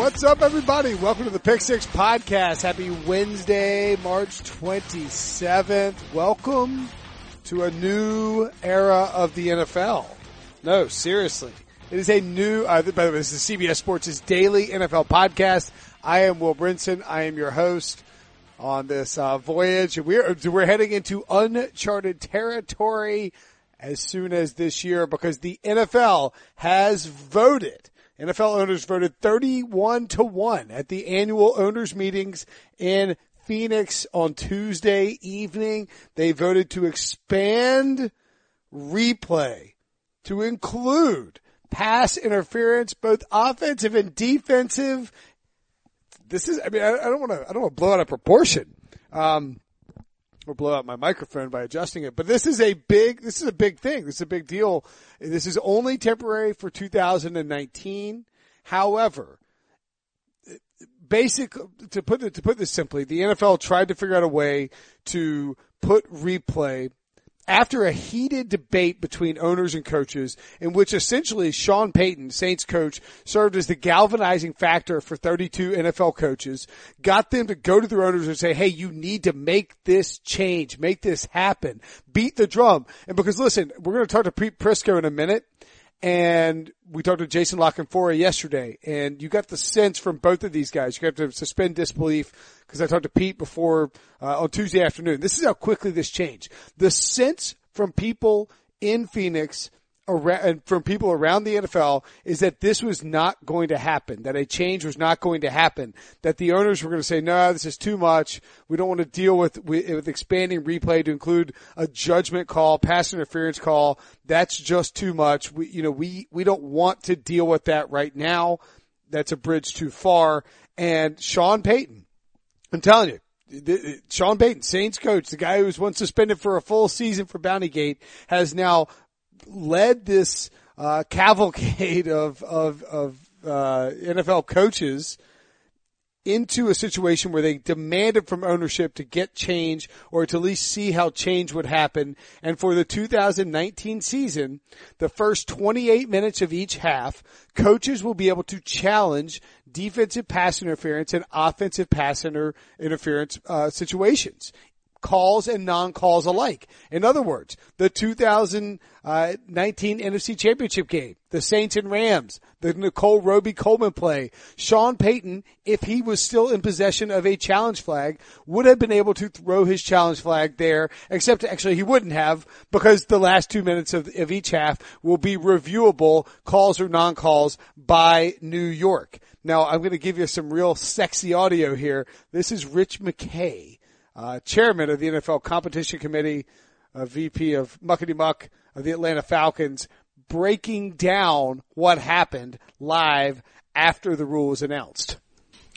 What's up, everybody? Welcome to the Pick Six Podcast. Happy Wednesday, March 27th. Welcome to a new era of the NFL. No, seriously. It is a new, uh, by the way, this is CBS Sports' daily NFL podcast. I am Will Brinson. I am your host on this uh, voyage. We're, we're heading into uncharted territory as soon as this year because the NFL has voted NFL owners voted 31 to 1 at the annual owners meetings in Phoenix on Tuesday evening. They voted to expand replay to include pass interference, both offensive and defensive. This is, I mean, I, don't want to, I don't want to blow out of proportion. Um, or blow out my microphone by adjusting it. But this is a big, this is a big thing. This is a big deal. This is only temporary for 2019. However, basic, to put it, to put this simply, the NFL tried to figure out a way to put replay after a heated debate between owners and coaches in which essentially Sean Payton, Saints coach, served as the galvanizing factor for 32 NFL coaches, got them to go to their owners and say, hey, you need to make this change, make this happen, beat the drum. And because listen, we're going to talk to Pete Prisco in a minute and we talked to Jason La Canfora yesterday, and you got the sense from both of these guys. You have to suspend disbelief because I talked to Pete before uh, on Tuesday afternoon. This is how quickly this changed. The sense from people in Phoenix around, and from people around the NFL is that this was not going to happen, that a change was not going to happen, that the owners were going to say, no, this is too much. We don't want to deal with, with expanding replay to include a judgment call, pass interference call. That's just too much. We, you know, we, we don't want to deal with that right now. That's a bridge too far. And Sean Payton, I'm telling you, Sean Payton, Saints coach, the guy who was once suspended for a full season for Bountygate, has now led this uh, cavalcade of of, of uh, NFL coaches into a situation where they demanded from ownership to get change or to at least see how change would happen. And for the 2019 season, the first 28 minutes of each half, coaches will be able to challenge defensive pass interference and offensive pass inter- interference uh, situations calls and non-calls alike. In other words, the 2019 NFC Championship game, the Saints and Rams, the Nickell Robey-Coleman play, Sean Payton, if he was still in possession of a challenge flag, would have been able to throw his challenge flag there, except actually he wouldn't have because the last two minutes of, of each half will be reviewable calls or non-calls by New York. Now I'm going to give you some real sexy audio here. This is Rich McKay uh, chairman of the NFL Competition Committee, a VP of Muckety Muck of the Atlanta Falcons, breaking down what happened live after the rule was announced.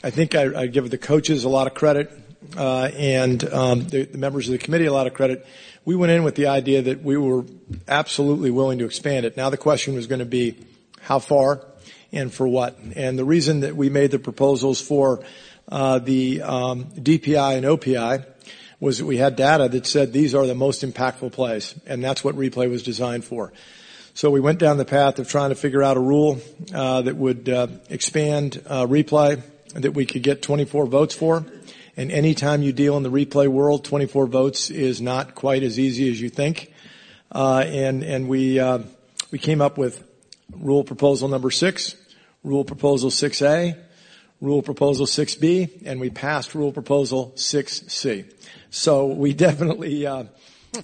I think I, I give the coaches a lot of credit uh, and um, the, the, members of the committee a lot of credit. We went in with the idea that we were absolutely willing to expand it. Now the question was going to be how far and for what. And the reason that we made the proposals for uh, the um, DPI and OPI was that we had data that said these are the most impactful plays, and that's what replay was designed for. So we went down the path of trying to figure out a rule uh, that would uh, expand uh, replay that we could get 24 votes for. And anytime you deal in the replay world, 24 votes is not quite as easy as you think. Uh, and and we uh, we came up with rule proposal number six, rule proposal 6A, rule proposal 6B, and we passed rule proposal 6C. So we definitely, uh,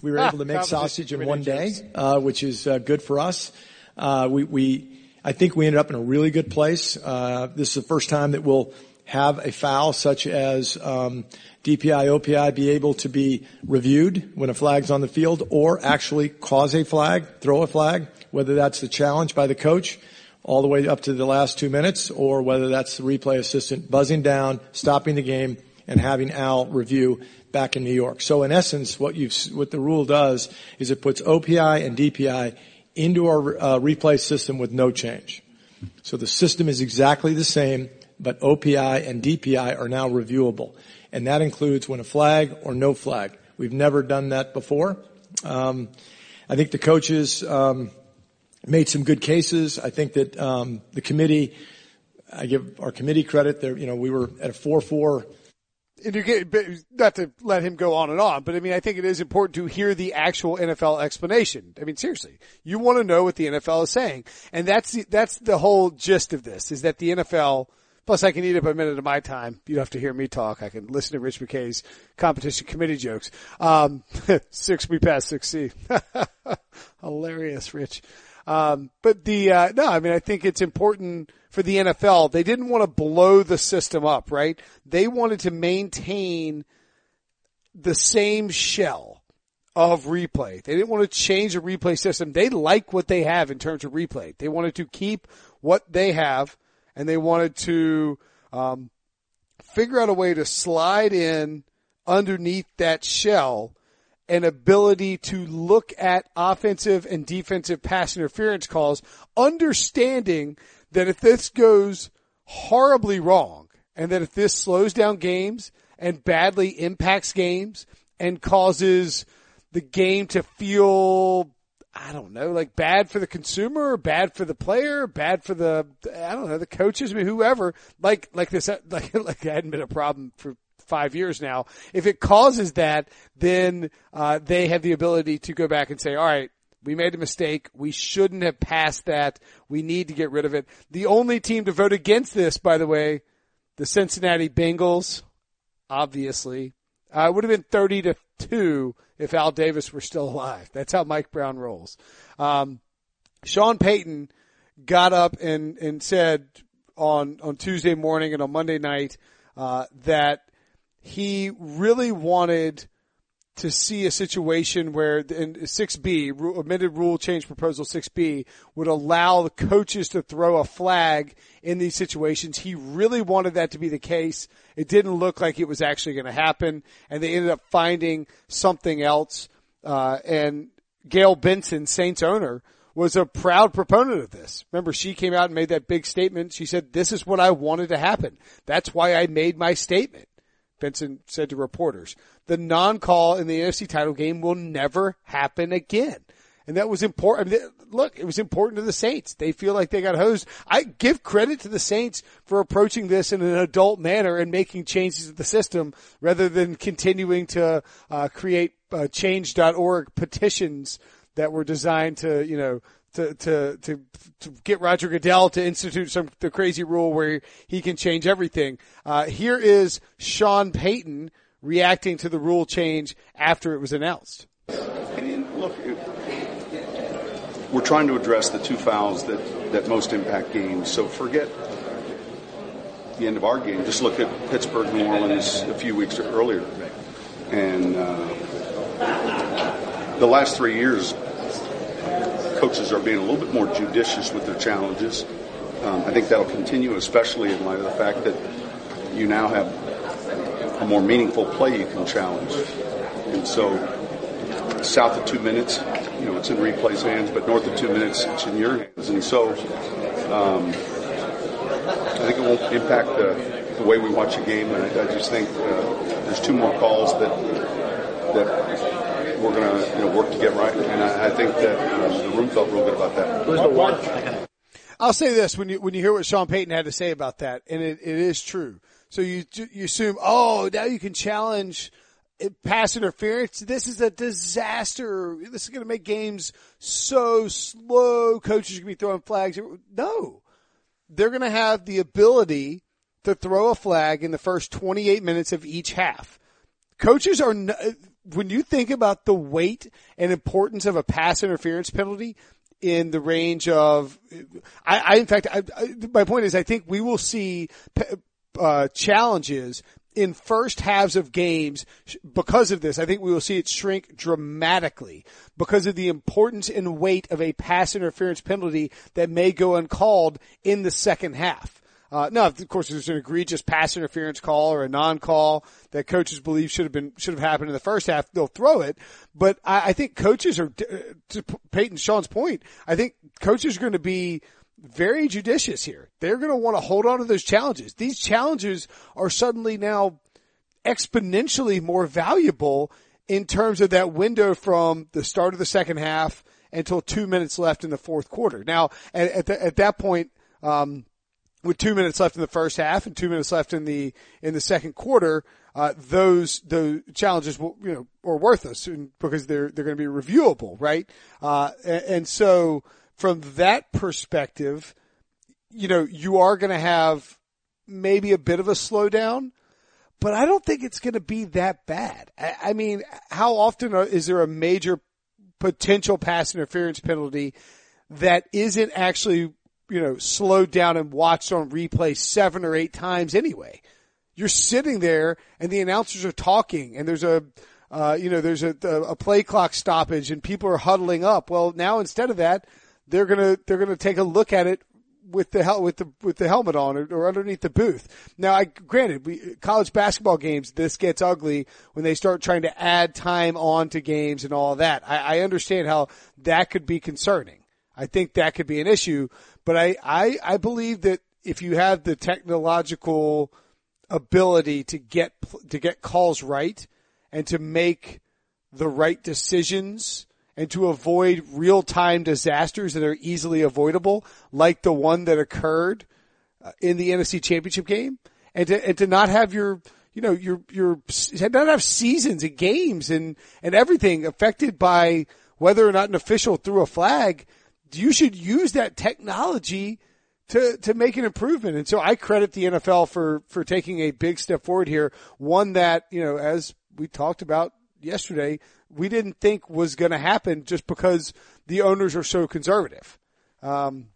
we were able to make sausage in one day, uh, which is uh, good for us. Uh, we, we, I think we ended up in a really good place. Uh, this is the first time that we'll have a foul such as um, DPI, OPI be able to be reviewed when a flag's on the field or actually cause a flag, throw a flag, whether that's the challenge by the coach all the way up to the last two minutes, or whether that's the replay assistant buzzing down, stopping the game, and having Al review back in New York. So in essence, what you've, what the rule does is it puts OPI and DPI into our uh, replay system with no change. So the system is exactly the same, but OPI and DPI are now reviewable. And that includes when a flag or no flag. We've never done that before. Um, I think the coaches um, made some good cases. I think that um, the committee I give our committee credit. There, you know, we were at a four-four. And you get not to let him go on and on, but I mean, I think it is important to hear the actual NFL explanation. I mean, seriously, you want to know what the NFL is saying, and that's the, that's the whole gist of this: is that the NFL. Plus, I can eat up a minute of my time. You don't have to hear me talk. I can listen to Rich McKay's competition committee jokes. Um, six B past six C. Hilarious, Rich. Um, but the uh, no, I mean, I think it's important for the NFL. They didn't want to blow the system up, right? They wanted to maintain the same shell of replay. They didn't want to change the replay system. They like what they have in terms of replay. They wanted to keep what they have, and they wanted to um, figure out a way to slide in underneath that shell an ability to look at offensive and defensive pass interference calls, understanding that if this goes horribly wrong and that if this slows down games and badly impacts games and causes the game to feel I don't know, like bad for the consumer, bad for the player, bad for the I don't know, the coaches, whoever, like like this like like that hadn't been a problem for five years now. If it causes that, then uh, they have the ability to go back and say, all right, we made a mistake. We shouldn't have passed that. We need to get rid of it. The only team to vote against this, by the way, the Cincinnati Bengals, obviously, uh, would have been 30 to 2 if Al Davis were still alive. That's how Mike Brown rolls. Um, Sean Payton got up and, and said on, on Tuesday morning and on Monday night, uh, that he really wanted to see a situation where in 6B, amended rule change proposal 6B would allow the coaches to throw a flag in these situations. He really wanted that to be the case. It didn't look like it was actually going to happen and they ended up finding something else. Uh, and Gayle Benson, Saints owner, was a proud proponent of this. Remember, she came out and made that big statement. She said, this is what I wanted to happen. That's why I made my statement. Benson said to reporters. The non-call in the NFC title game will never happen again. And that was important. look, it was important to the Saints. They feel like they got hosed. I give credit to the Saints for approaching this in an adult manner and making changes to the system rather than continuing to uh, create uh, change.org petitions that were designed to, you know, to, to, to, to get Roger Goodell to institute some, the crazy rule where he can change everything. Uh, here is Sean Payton reacting to the rule change after it was announced. look, we're trying to address the two fouls that, that most impact games. So forget the end of our game. Just look at Pittsburgh, New Orleans a few weeks earlier. And uh, the last three years, coaches are being a little bit more judicious with their challenges. Um, I think that'll continue, especially in light of the fact that you now have a more meaningful play you can challenge. And so, south of two minutes, you know, it's in replay's hands, but north of two minutes, it's in your hands. And so, um, I think it won't impact the, the way we watch a game. And I, I just think uh, there's two more calls that that we're going to you know, work to get right. And I, I think that um, the room felt real good about that. Who's the one? I'll say this when you when you hear what Sean Payton had to say about that, and it, it is true. So you you assume, oh, now you can challenge pass interference. This is a disaster. This is going to make games so slow. Coaches are going to be throwing flags. No, they're going to have the ability to throw a flag in the first 28 minutes of each half. Coaches are, when you think about the weight and importance of a pass interference penalty in the range of, I, I in fact, I, I, my point is, I think we will see uh, challenges in first halves of games because of this. I think we will see it shrink dramatically because of the importance and weight of a pass interference penalty that may go uncalled in the second half. Uh, now, of course, there's an egregious pass interference call or a non-call that coaches believe should have been should have happened in the first half. They'll throw it, but I, I think coaches are uh, to Peyton Sean's point. I think coaches are going to be very judicious here. They're going to want to hold on to those challenges. These challenges are suddenly now exponentially more valuable in terms of that window from the start of the second half until two minutes left in the fourth quarter. Now, at, at, the, at that point, um, with two minutes left in the first half and two minutes left in the in the second quarter, uh, those those challenges will you know are worthless because they're they're going to be reviewable, right? Uh, and, and so from that perspective, you know, you are going to have maybe a bit of a slowdown, but I don't think it's going to be that bad. I, I mean, how often is there a major potential pass interference penalty that isn't actually, you know, slowed down and watched on replay seven or eight times anyway? You're sitting there and the announcers are talking and there's a, uh, you know, there's a, a play clock stoppage and people are huddling up. Well, now instead of that, they're gonna they're gonna take a look at it with the hel- with the with the helmet on or, or underneath the booth. Now, I granted, we, college basketball games this gets ugly when they start trying to add time on to games and all that. I, I understand how that could be concerning. I think that could be an issue, but I, I I believe that if you have the technological ability to get to get calls right and to make the right decisions and to avoid real time disasters that are easily avoidable, like the one that occurred uh, in the NFC championship game and to, and to not have your, you know, your, your, not have seasons and games and, and everything affected by whether or not an official threw a flag. You should use that technology to, to make an improvement. And so I credit the NFL for, for taking a big step forward here. One that, you know, as we talked about yesterday, we didn't think was going to happen just because the owners are so conservative. Um,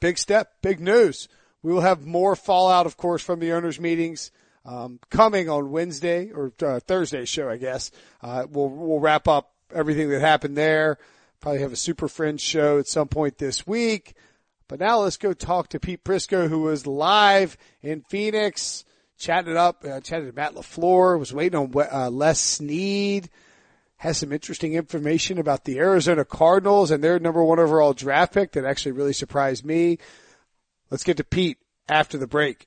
big step, big news. We will have more fallout, of course, from the owners' meetings um, coming on Wednesday or uh, Thursday show, I guess. Uh, we'll we'll wrap up everything that happened there. Probably have a Super Friends show at some point this week. But now let's go talk to Pete Prisco, who was live in Phoenix, chatted up, uh, chatted to Matt LaFleur, was waiting on uh, Les Snead has some interesting information about the Arizona Cardinals and their number one overall draft pick that actually really surprised me. Let's get to Pete after the break.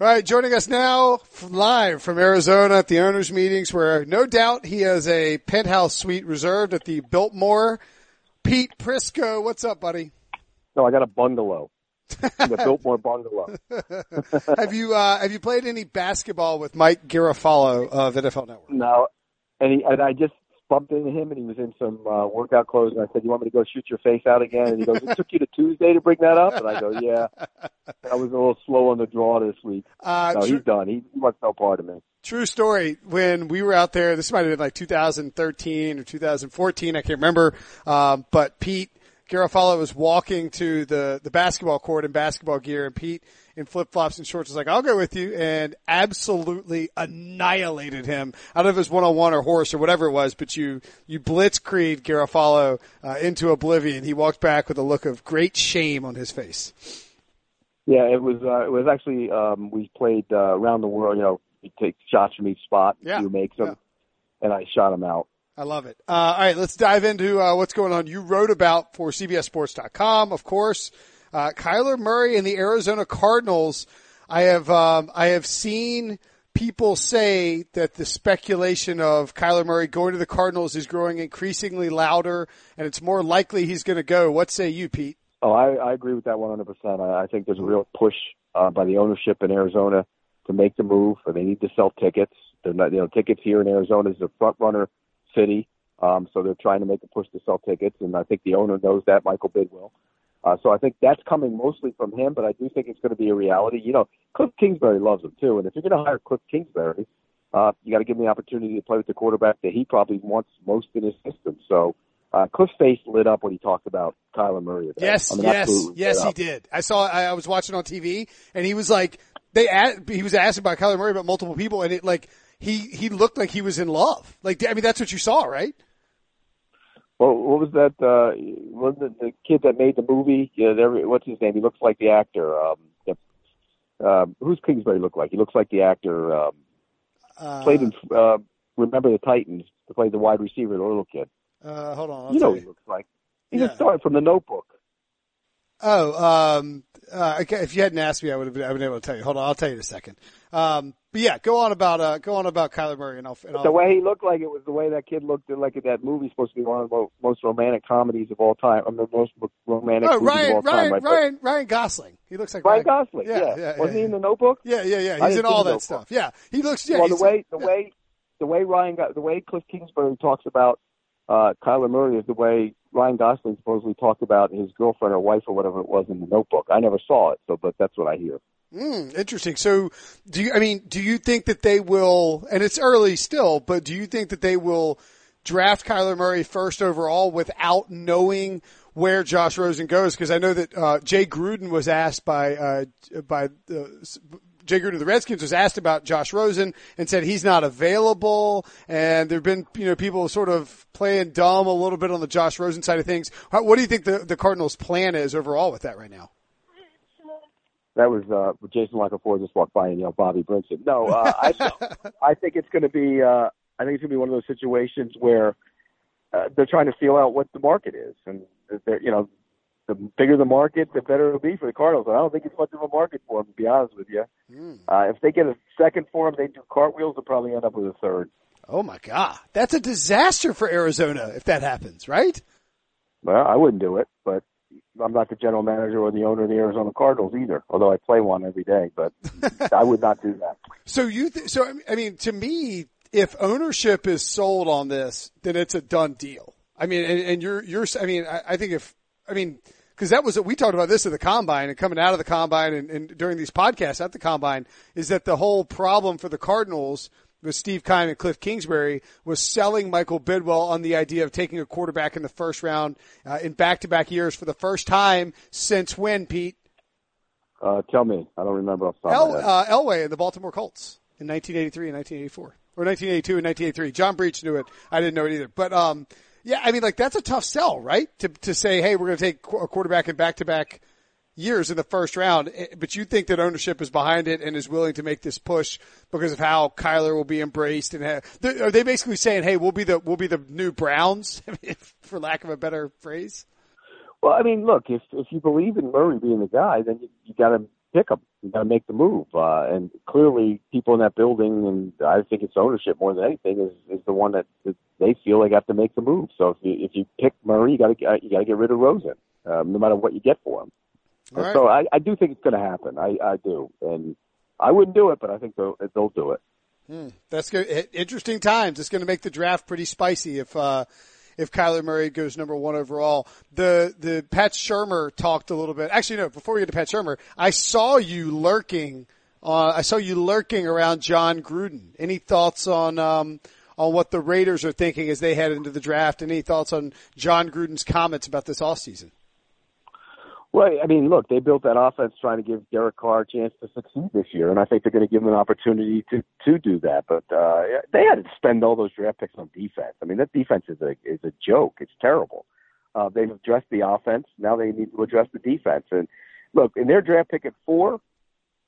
All right, joining us now live from Arizona at the owners' meetings, where no doubt he has a penthouse suite reserved at the Biltmore. Pete Prisco, what's up, buddy? No, I got a bungalow. the Biltmore bungalow. have you uh, have you played any basketball with Mike Garafolo of NFL Network? No, and, he, and I just bumped into him and he was in some uh, workout clothes and I said, "You want me to go shoot your face out again?" And he goes, "It took you to Tuesday to bring that up." And I go, "Yeah, I was a little slow on the draw this week." Uh, no, true, he's done. He, he wants no part of me. true story. When we were out there, this might have been like 2013 or 2014. I can't remember. Um, but Pete Garafolo was walking to the, the basketball court in basketball gear and Pete in flip flops and shorts was like, I'll go with you and absolutely annihilated him. I don't know if it was one on one or horse or whatever it was, but you, you blitzkrieg Garafolo, uh, into oblivion. He walked back with a look of great shame on his face. Yeah, it was. Uh, it was actually. Um, we played uh, around the world. You know, you take shots from each spot. Yeah, You make them, yeah. and I shot him out. I love it. Uh, all right, let's dive into uh, what's going on. You wrote about for CBSSports.com, of course, uh, Kyler Murray and the Arizona Cardinals. I have um, I have seen people say that the speculation of Kyler Murray going to the Cardinals is growing increasingly louder, and it's more likely he's going to go. What say you, Pete? Oh, I, I agree with that 100%. I, I think there's a real push uh, by the ownership in Arizona to make the move, or they need to sell tickets. They're not, you know, tickets here in Arizona is a front runner city, um, so they're trying to make a push to sell tickets, and I think the owner knows that, Michael Bidwill. Uh, so I think that's coming mostly from him, but I do think it's going to be a reality. You know, Cliff Kingsbury loves him too, and if you're going to hire Cliff Kingsbury, uh, you got to give him the opportunity to play with the quarterback that he probably wants most in his system. So uh, Cliff's face lit up when he talked about Kyler Murray. Yes, I mean, yes, yes, he did. I saw. I, I was watching on TV, and he was like, they. a- He was asked about Kyler Murray about multiple people, and it like he he looked like he was in love. Like I mean, that's what you saw, right? Well, what was that? Uh, was the, the kid that made the movie? Yeah, there, what's his name? He looks like the actor. Um, the, um, who's Kingsbury look like? He looks like the actor. Um, Uh, played in uh, Remember the Titans. To play the wide receiver, the little kid. Uh, hold on. I'll you know what he looks like. He's Yeah. a star from The Notebook. Oh, um, uh, if you hadn't asked me, I would have been, I would been able to tell you. Hold on, I'll tell you in a second. Um, but yeah, go on about uh, go on about Kyler Murray, and I'll. And I'll The way he looked like it was the way that kid looked like in that movie. Supposed to be one of the most romantic comedies of all time. I mean, the most romantic oh, movies of Ryan, all time. Ryan, right? But- Ryan, Ryan Gosling. He looks like Ryan Gosling. Yeah, Yeah, yeah, wasn't yeah, he in The Notebook? Yeah, yeah, yeah. He's in all that stuff. Yeah, he looks. Yeah, well, the way the way the way Ryan got the way Cliff Kingsbury talks about uh, Kyler Murray is the way Ryan Gosling supposedly talked about his girlfriend or wife or whatever it was in the Notebook. I never saw it, so but that's what I hear. Mm, interesting. So, do you? I mean, do you think that they will? And it's early still, but do you think that they will draft Kyler Murray first overall without knowing where Josh Rosen goes? Because I know that uh, Jay Gruden was asked by uh, by the. Gruden of the Redskins was asked about Josh Rosen and said he's not available. And there've been, you know, people sort of playing dumb a little bit on the Josh Rosen side of things. How, what do you think the, the Cardinals' plan is overall with that right now? That was uh, Jason La Canfora just walked by and yelled Bobby Brinson. No, uh, I I think it's going to be uh, I think it's going to be one of those situations where uh, they're trying to feel out what the market is, and they're you know the bigger the market, the better it'll be for the Cardinals. I don't think it's much of a market for them, to be honest with you. Uh, if they get a second for them, they do cartwheels. They'll probably end up with a third. Oh my God. That's a disaster for Arizona if that happens, right? Well, I wouldn't do it, but I'm not the general manager or the owner of the Arizona Cardinals either. Although I play one every day, but I would not do that. So you, th- so I mean, to me, if ownership is sold on this, then it's a done deal. I mean, and, and you're, you're, I mean, I, I think if, I mean, cause that was, what we talked about this at the combine and coming out of the combine and, and during these podcasts at the combine is that the whole problem for the Cardinals with Steve Keim and Cliff Kingsbury was selling Michael Bidwill on the idea of taking a quarterback in the first round uh, in back-to-back years for the first time since when, Pete? Uh, tell me, I don't remember off the top El, of my head. uh, Elway and the Baltimore Colts in 1983 and 1984, or 1982 and 1983. John Breech knew it. I didn't know it either. But um, yeah, I mean, like that's a tough sell, right? To to say, hey, we're going to take a quarterback in back-to-back years in the first round, Eh, but you think that ownership is behind it and is willing to make this push because of how Kyler will be embraced and are they basically saying, hey, we'll be the we'll be the new Browns, for lack of a better phrase? Well, I mean, look, if if you believe in Murray being the guy, then you, you got to pick him. You got to make the move. Uh, and clearly, people in that building, and I think it's ownership more than anything, is is the one that, that they feel they have to make the move. So if you if you pick Murray, you got to you got to get rid of Rosen, um, no matter what you get for him. All And right. So I, I do think it's going to happen. I I do, and I wouldn't do it, but I think they'll they'll do it. That's good. Interesting times. It's going to make the draft pretty spicy if uh, if Kyler Murray goes number one overall. The the Pat Shurmur talked a little bit. Actually, no. Before we get to Pat Shurmur, I saw you lurking. Uh, I saw you lurking around Jon Gruden. Any thoughts on um, on what the Raiders are thinking as they head into the draft? Any thoughts on Jon Gruden's comments about this offseason? Well, I mean, look, they built that offense trying to give Derek Carr a chance to succeed this year, and I think they're going to give him an opportunity to to do that. But uh, they had to spend all those draft picks on defense. I mean, that defense is a is a joke. It's terrible. Uh, they've addressed the offense. Now they need to address the defense. And look, in their draft pick at four,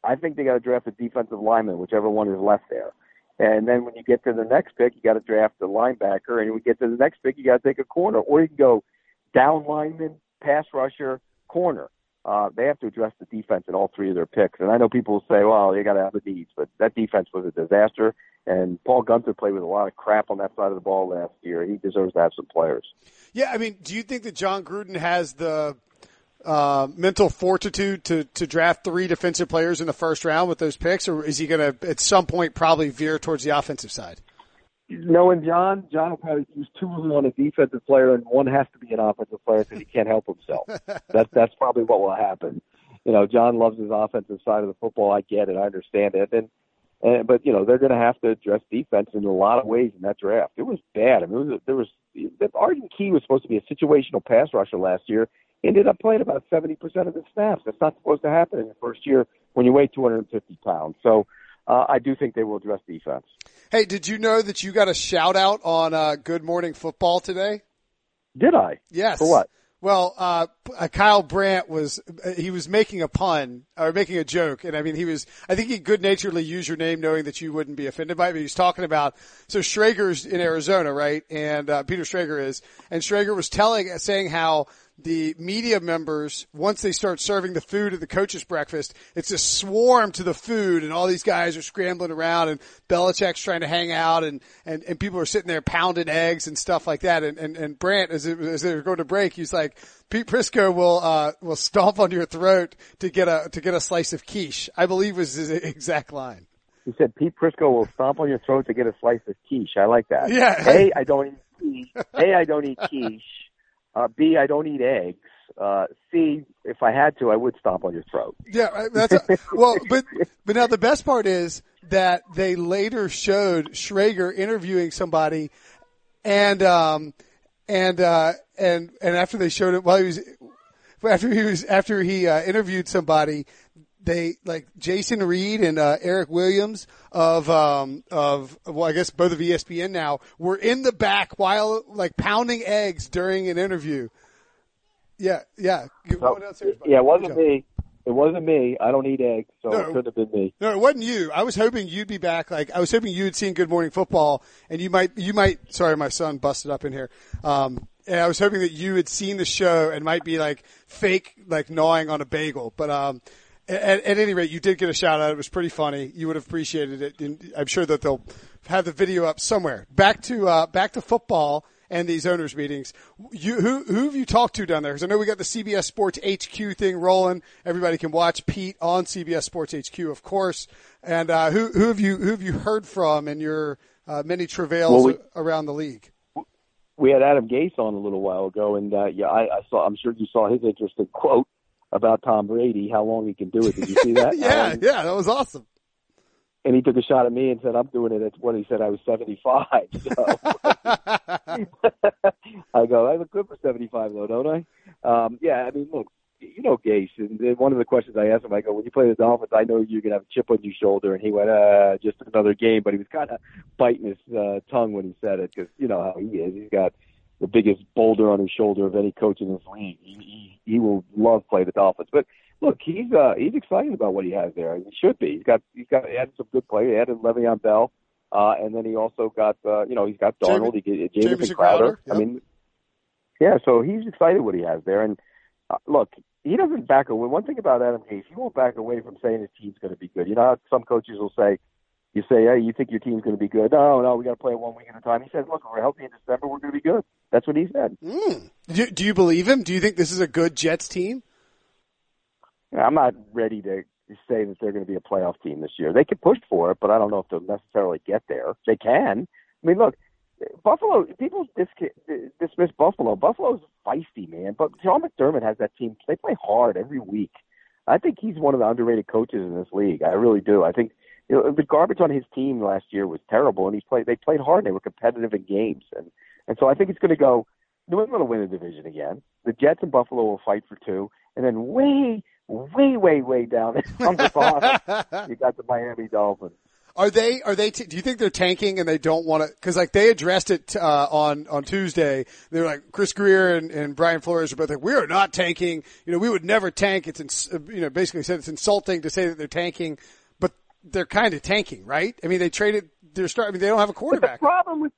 I think they got to draft a defensive lineman, whichever one is left there. And then when you get to the next pick, you got to draft a linebacker, and when you get to the next pick, you got to take a corner, or you can go down lineman, pass rusher, corner. Uh, they have to address the defense in all three of their picks. And I know people will say, well, they got to have the needs, but that defense was a disaster. And Paul Guenther played with a lot of crap on that side of the ball last year. He deserves to have some players. Yeah, I mean, do you think that Jon Gruden has the uh, mental fortitude to to draft three defensive players in the first round with those picks, or is he going to at some point probably veer towards the offensive side? Knowing John, John will probably choose two of them on a defensive player, and one has to be an offensive player because he can't help himself. that's that's probably what will happen. You know, John loves his offensive side of the football. I get it, I understand it, and and but you know they're going to have to address defense in a lot of ways in that draft. It was bad. I mean, it was, there was Arden Key was supposed to be a situational pass rusher last year. He ended up playing about seventy percent of the snaps. That's not supposed to happen in the first year when you weigh two hundred and fifty pounds. So uh, I do think they will address defense. Hey, did you know that you got a shout out on uh, Good Morning Football today? Did I? Yes. For what? Well, uh, uh, Kyle Brandt was, uh, he was making a pun or making a joke. And I mean, he was, I think he good naturedly used your name knowing that you wouldn't be offended by it. But he was talking about, so Schrager's in Arizona, right? And, uh, Peter Schrager is, and Schrager was telling, saying how the media members, once they start serving the food at the coach's breakfast, it's a swarm to the food and all these guys are scrambling around and Belichick's trying to hang out and, and, and people are sitting there pounding eggs and stuff like that. And, and, and Brandt, as, it, as they were going to break, he's like, Pete Prisco will, uh, will stomp on your throat to get a, to get a slice of quiche. I believe was his exact line. He said Pete Prisco will stomp on your throat to get a slice of quiche. I like that. Yeah. A, I don't eat quiche. A, I don't eat quiche. Uh, B, I don't eat eggs. Uh, C, if I had to, I would stomp on your throat. Yeah, that's a, well, but but now the best part is that they later showed Schrager interviewing somebody, and um and uh and and after they showed it while he was after he was after he uh, interviewed somebody, they like Jason Reid and uh, Eric Williams of um of well I guess both of ESPN now were in the back while like pounding eggs during an interview. Yeah, yeah. So, yeah, it wasn't me. It wasn't me. I don't eat eggs, so No. it couldn't have been me. No, it wasn't you. I was hoping you'd be back. Like I was hoping you had seen Good Morning Football, and you might, you might. Sorry, my son busted up in here. Um, and I was hoping that you had seen the show and might be like fake, like gnawing on a bagel. But um, at, at any rate, you did get a shout out. It was pretty funny. You would have appreciated it. And I'm sure that they'll have the video up somewhere. Back to uh, back to football and these owners meetings. You, who, who have you talked to down there? Because I know we got the CBS Sports HQ thing rolling. Everybody can watch Pete on CBS Sports HQ, of course. And uh, who, who have you who have you heard from in your uh, many travails Well, we- around the league? We had Adam Gase on a little while ago, and uh, yeah, I, I saw. I'm sure you saw his interesting quote about Tom Brady, how long he can do it. Did you see that? yeah, Um, yeah, that was awesome. and he took a shot at me and said, "I'm doing it at what he said I was 75." So I go, "I look good for 75, though, don't I?" Um, yeah, I mean, look, you know, Gase, and one of the questions I asked him, I go, "When you play the Dolphins, I know you're gonna have a chip on your shoulder," and he went, "Uh, just another game," but he was kind of biting his uh, tongue when he said it because you know how he is. He's got the biggest boulder on his shoulder of any coach in this league. He, he, he will love play the Dolphins, but look, he's uh, he's excited about what he has there. He should be. He's got he's got added some good players. He added Le'Veon Bell, uh, and then he also got uh, you know he's got Darnold. he get Jamison Crowder. Crowder, I mean, yeah. So he's excited what he has there. And uh, look, he doesn't back away. One thing about Adam Gase, he won't back away from saying his team's going to be good. You know, how some coaches will say. You say, hey, you think your team's going to be good? No, no, we got to play it one week at a time. He says, look, we're healthy in December. We're going to be good. That's what he said. Mm. Do, do you believe him? Do you think this is a good Jets team? I'm not ready to say that they're going to be a playoff team this year. They could push for it, but I don't know if they'll necessarily get there. They can. I mean, look, Buffalo. People dis- dismiss Buffalo. Buffalo's feisty, man. But Sean McDermott has that team. They play hard every week. I think he's one of the underrated coaches in this league. I really do. I think you know the garbage on his team last year was terrible, and he's played. They played hard. They were competitive in games, and and so I think it's going to go. New England will win the division again. The Jets and Buffalo will fight for two, and then way, way, way, way down on the bottom, you got the Miami Dolphins. Are they? Are they? T- do you think they're tanking and they don't want to? Because like they addressed it uh, on on Tuesday. They're like Chris Grier and, and Brian Flores are both like, we are not tanking. You know, we would never tank. It's ins- you know basically said it's insulting to say that they're tanking, they're kind of tanking, right? I mean, they traded their start. I mean, they don't have a quarterback. But the problem with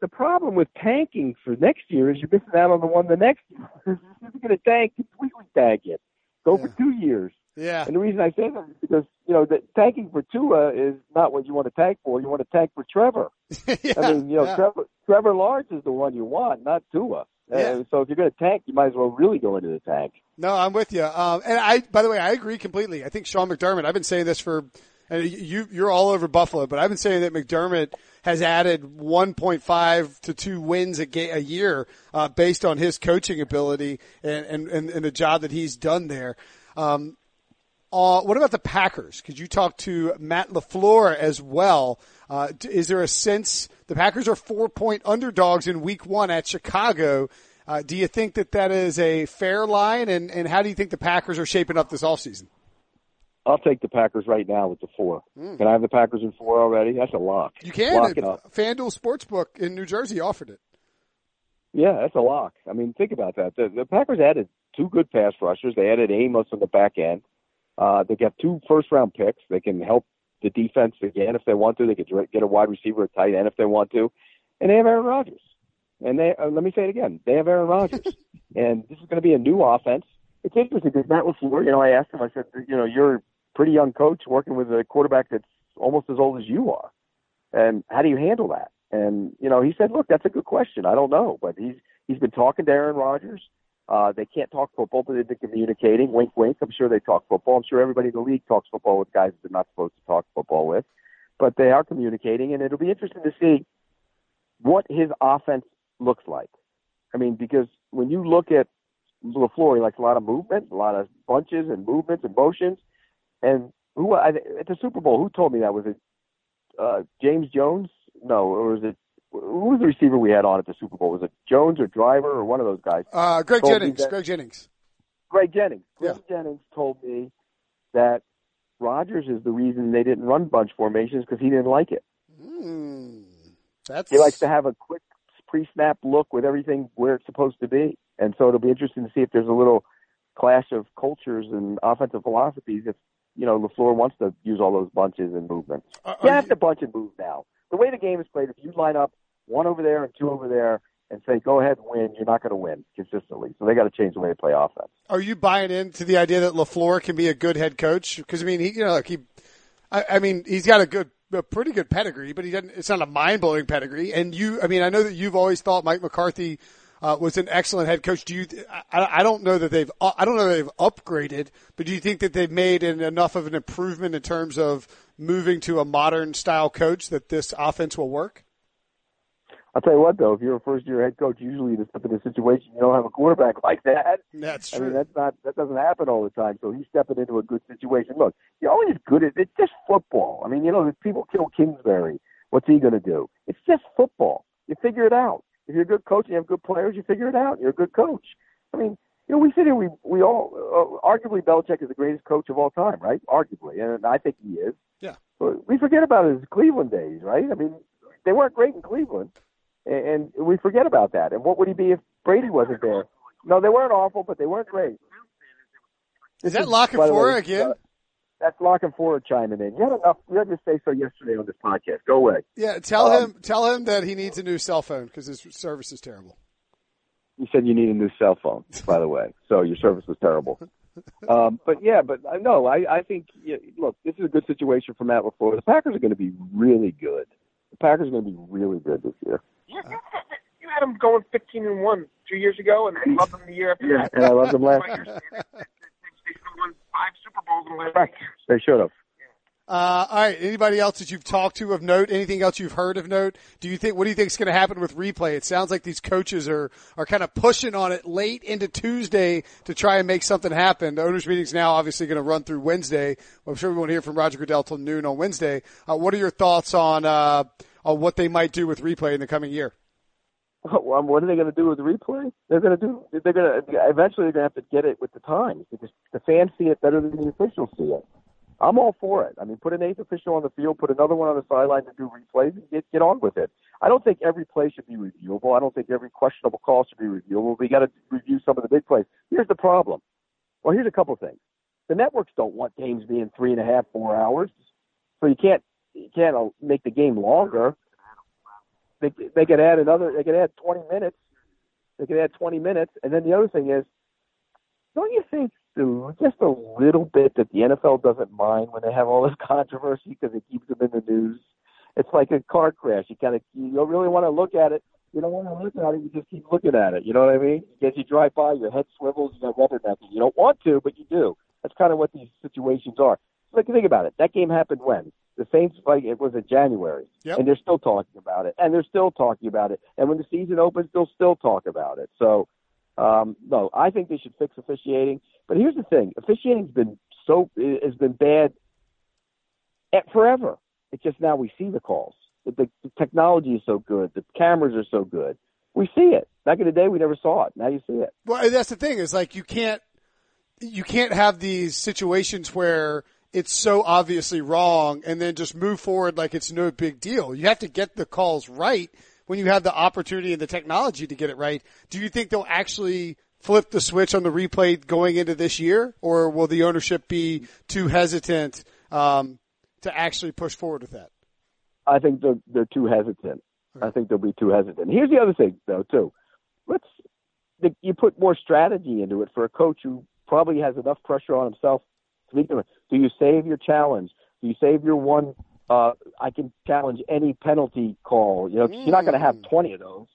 the problem with tanking for next year is you're missing out on the one the next year. If you're going to tank, completely tank it. Go Yeah. for two years. Yeah. And the reason I say that is because you know that tanking for Tua is not what you want to tank for. You want to tank for Trevor. yeah. I mean, you know, yeah. Trevor Trevor Lawrence is the one you want, not Tua. Yeah. Uh, so if you're going to tank, you might as well really go into the tank. No, I'm with you. Um, and I, by the way, I agree completely. I think Sean McDermott. I've been saying this for, and you, you're all over Buffalo, but I've been saying that McDermott has added 1.5 to two wins a, ga- a year uh, based on his coaching ability and, and, and, and the job that he's done there. Um, uh, what about the Packers? Could you talk to Matt LaFleur as well? Uh, is there a sense the Packers are four point underdogs in week one at Chicago? Uh, do you think that that is a fair line? And, and how do you think the Packers are shaping up this offseason? I'll take the Packers right now with the four. Can I have the Packers in four already? That's a lock. You can. lock it up. FanDuel Sportsbook in New Jersey offered it. Yeah, that's a lock. I mean, think about that. The, the Packers added two good pass rushers. They added Amos on the back end. Uh, they got two first round picks. They can help the defense again if they want to. They could get a wide receiver, a tight end if they want to. And they have Aaron Rodgers. And they, uh, let me say it again, they have Aaron Rodgers. and this is going to be a new offense. It's interesting because Matt LaFleur, you know, I asked him, I said, you know, you're pretty young coach working with a quarterback that's almost as old as you are. And how do you handle that? And, you know, he said, look, that's a good question. I don't know. But he's, he's been talking to Aaron Rodgers. Uh, they can't talk football, but they've been communicating. Wink, wink. I'm sure they talk football. I'm sure everybody in the league talks football with guys that they're not supposed to talk football with. But they are communicating, and it'll be interesting to see what his offense looks like. I mean, because when you look at LaFleur, he likes a lot of movement, a lot of bunches and movements and motions. And who I, at the Super Bowl, who told me that was it? Uh, James Jones? No, or was it? Who was the receiver we had on at the Super Bowl? Was it Jones or Driver or one of those guys? Uh, Greg Told Jennings. that- Greg Jennings. Greg Jennings. Greg Yeah. Jennings told me that Rodgers is the reason they didn't run bunch formations because he didn't like it. Hmm. That's He likes to have a quick pre-snap look with everything where it's supposed to be, and so it'll be interesting to see if there's a little clash of cultures and offensive philosophies. If you know Lafleur wants to use all those bunches and movements, Are- you have you- to bunch and move now. The way the game is played, if you line up one over there and two over there and say go ahead and win, you're not going to win consistently. So they got to change the way they play offense. Are you buying into the idea that Lafleur can be a good head coach? Because I mean, he, you know, like he, I, I mean, he's got a good, a pretty good pedigree, but he doesn't. It's not a mind blowing pedigree. And you, I mean, I know that you've always thought Mike McCarthy uh, was an excellent head coach. Do you? I, I don't know that they've. I don't know that they've upgraded, but do you think that they've made an, enough of an improvement in terms of moving to a modern style coach that this offense will work? I'll tell you what, though, if you're a first-year head coach, usually to step in a situation you don't have a quarterback like that. That's I true. mean, that's not that doesn't happen all the time. So he's stepping into a good situation. Look, you're always good at it's just football. I mean, you know, if people kill Kingsbury. What's he going to do? It's just football. You figure it out. If you're a good coach and you have good players, you figure it out. You're a good coach. I mean, you know, we sit here, we we all uh, arguably Belichick is the greatest coach of all time, right? Arguably, and I think he is. Yeah. But we forget about his Cleveland days, right? I mean, they weren't great in Cleveland, and, and we forget about that. And what would he be if Brady wasn't there? No, they weren't awful, but they weren't great. Is This that Lock and by the Four way, again? uh, that's La Canfora chiming in. You had enough. You had to say so yesterday on this podcast. Go away. Yeah, tell Um, him tell him that he needs a new cell phone because his service is terrible. You said you need a new cell phone, by the way. So your service was terrible. Um, but yeah, but I no, I, I think yeah, look, this is a good situation for Matt LaFleur. The Packers are going to be really good. The Packers are going to be really good this year. You, you, you had them going 15 and one two years ago, and then loved them the year after Yeah, and I love them last year. should have five Super Bowls in the last Right. years. They should have. Uh, all right. Anybody else that you've talked to of note? Anything else you've heard of note? Do you think? What do you think is going to happen with replay? It sounds like these coaches are are kind of pushing on it late into Tuesday to try and make something happen. The owners' meeting's now obviously going to run through Wednesday. I'm sure we won't hear from Roger Goodell till noon on Wednesday. Uh, what are your thoughts on uh, on what they might do with replay in the coming year? Well, what are they going to do with the replay? They're going to do. They're going to eventually. They're going to have to get it with the times because the fans see it better than the officials see it. I'm all for it. I mean, put an eighth official on the field, put another one on the sideline to do replays, and get get on with it. I don't think every play should be reviewable. I don't think every questionable call should be reviewable. We got to review some of the big plays. Here's the problem. Well, here's a couple of things. The networks don't want games being three and a half, four hours, so you can't you can't uh, make the game longer. They they could add another. They could add 20 minutes. They could add 20 minutes, and then the other thing is, don't you think just a little bit that the NFL doesn't mind when they have all this controversy because it keeps them in the news. It's like a car crash. You kind of you don't really want to look at it. You don't want to look at it. You just keep looking at it. You know what I mean? As you drive by, your head swivels. You got rubbernecking. You don't want to, but you do. That's kind of what these situations are. Like think about it. That game happened when the Saints fight. It was in January, Yep. and they're still talking about it, and they're still talking about it. And when the season opens, they'll still talk about it. So, um, no, I think they should fix officiating. But here's the thing: officiating's been so has been bad at forever. It's just now we see the calls. The, the, the technology is so good. The cameras are so good. We see it. Back in the day, we never saw it. Now you see it. Well, that's the thing is like you can't you can't have these situations where it's so obviously wrong and then just move forward like it's no big deal. You have to get the calls right when you have the opportunity and the technology to get it right. Do you think they'll actually flip the switch on the replay going into this year, or will the ownership be too hesitant um, to actually push forward with that? I think they're they're too hesitant. I think they'll be too hesitant. Here's the other thing, though, too. Let's you put more strategy into it for a coach who probably has enough pressure on himself. Do you save your challenge? Do you save your one? Uh, I can challenge any penalty call. You know, you're not going to have 20 of those.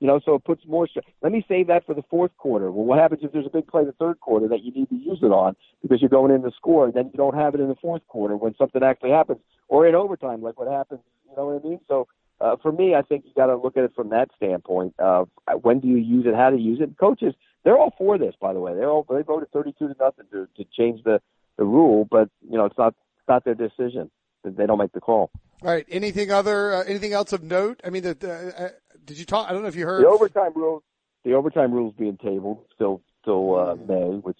You know, so it puts more. Stra- Let me save that for the fourth quarter. Well, what happens if there's a big play in the third quarter that you need to use it on because you're going in to score, and then you don't have it in the fourth quarter when something actually happens, or in overtime, like what happens. You know what I mean? So uh, for me, I think you got to look at it from that standpoint of uh, when do you use it, how to use it. Coaches, they're all for this, by the way. They're all they voted 32 to nothing to to change the the rule, but you know it's not it's not their decision. They don't make the call. All right. Anything other? Uh, anything else of note? I mean, the, the, uh, did you talk? I don't know if you heard. The overtime rules, the overtime rules being tabled still till uh, May, which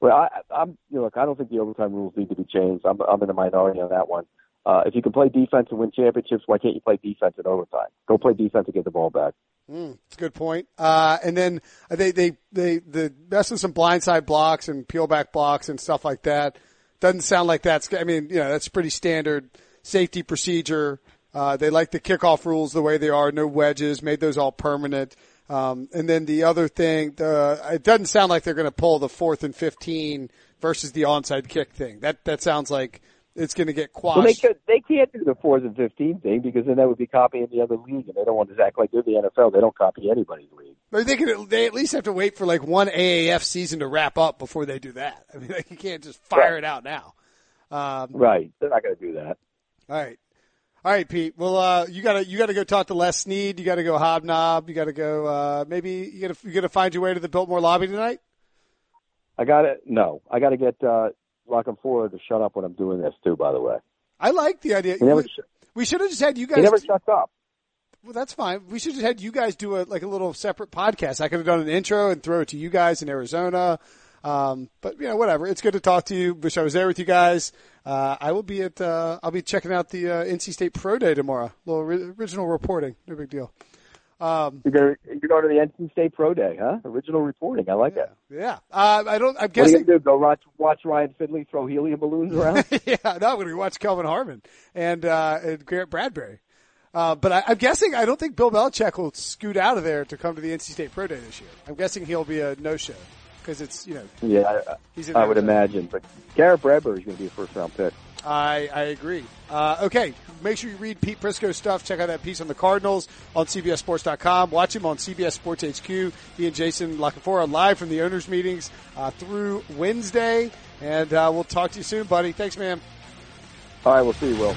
well, I, I'm you know, look, I don't think the overtime rules need to be changed. I'm I'm in the minority on that one. Uh, if you can play defense and win championships, why can't you play defense in overtime? Go play defense and get the ball back. Mm, that's a good point. Uh, and then they, they, they, the mess with some blindside blocks and peel back blocks and stuff like that. Doesn't sound like that's, I mean, you know, that's pretty standard safety procedure. Uh, they like the kickoff rules the way they are. No wedges, made those all permanent. Um, and then the other thing, the, it doesn't sound like they're going to pull the fourth and 15 versus the onside kick thing. That, that sounds like it's going to get quashed. Well, they could, they can't do the fourth and fifteen thing because then that would be copying the other league, and they don't want to act like they're the NFL. They don't copy anybody's league. But they could, they at least have to wait for like one AAF season to wrap up before they do that. I mean, like you can't just fire Right. it out now. Um, Right? They're not going to do that. All right. All right, Pete. Well, uh, you gotta, you gotta go talk to Les Snead. You gotta go hobnob. You gotta go, uh, maybe you gotta, you gotta find your way to the Biltmore lobby tonight. I got to No, I got to get uh, La Canfora to shut up when I'm doing this too. By the way, I like the idea. he never We, we should have just had you guys. he never shuts up. well, that's fine. We should have had you guys do a, like a little separate podcast. I could have done an intro and throw it to you guys in Arizona. Um, but you know, whatever. It's good to talk to you. Wish I was there with you guys. Uh, I will be at, uh, I'll be checking out the, uh, NC State Pro Day tomorrow. little ri- original reporting. No big deal. Um, You're going to you're going to the NC State Pro Day, huh? Original reporting. I like it. yeah. Uh, I don't, I'm What are you going to do? Go watch watch Ryan Finley throw helium balloons around? yeah, no, I'm going to watch Kelvin Harmon and, uh, and Garrett Bradbury. Uh, but I, I'm guessing I don't think Bill Belichick will scoot out of there to come to the NC State Pro Day this year. I'm guessing he'll be a no-show because it's you know yeah, he's I, I would imagine. But Garrett Bradbury is going to be a first round pick. I, I agree. Uh, okay, make sure you read Pete Prisco's stuff. Check out that piece on the Cardinals on CBSSports.com. Watch him on CBS Sports HQ. He and Jason La Canfora live from the owners' meetings uh, through Wednesday. And uh, we'll talk to you soon, buddy. Thanks, man. All right, we'll see you, Will.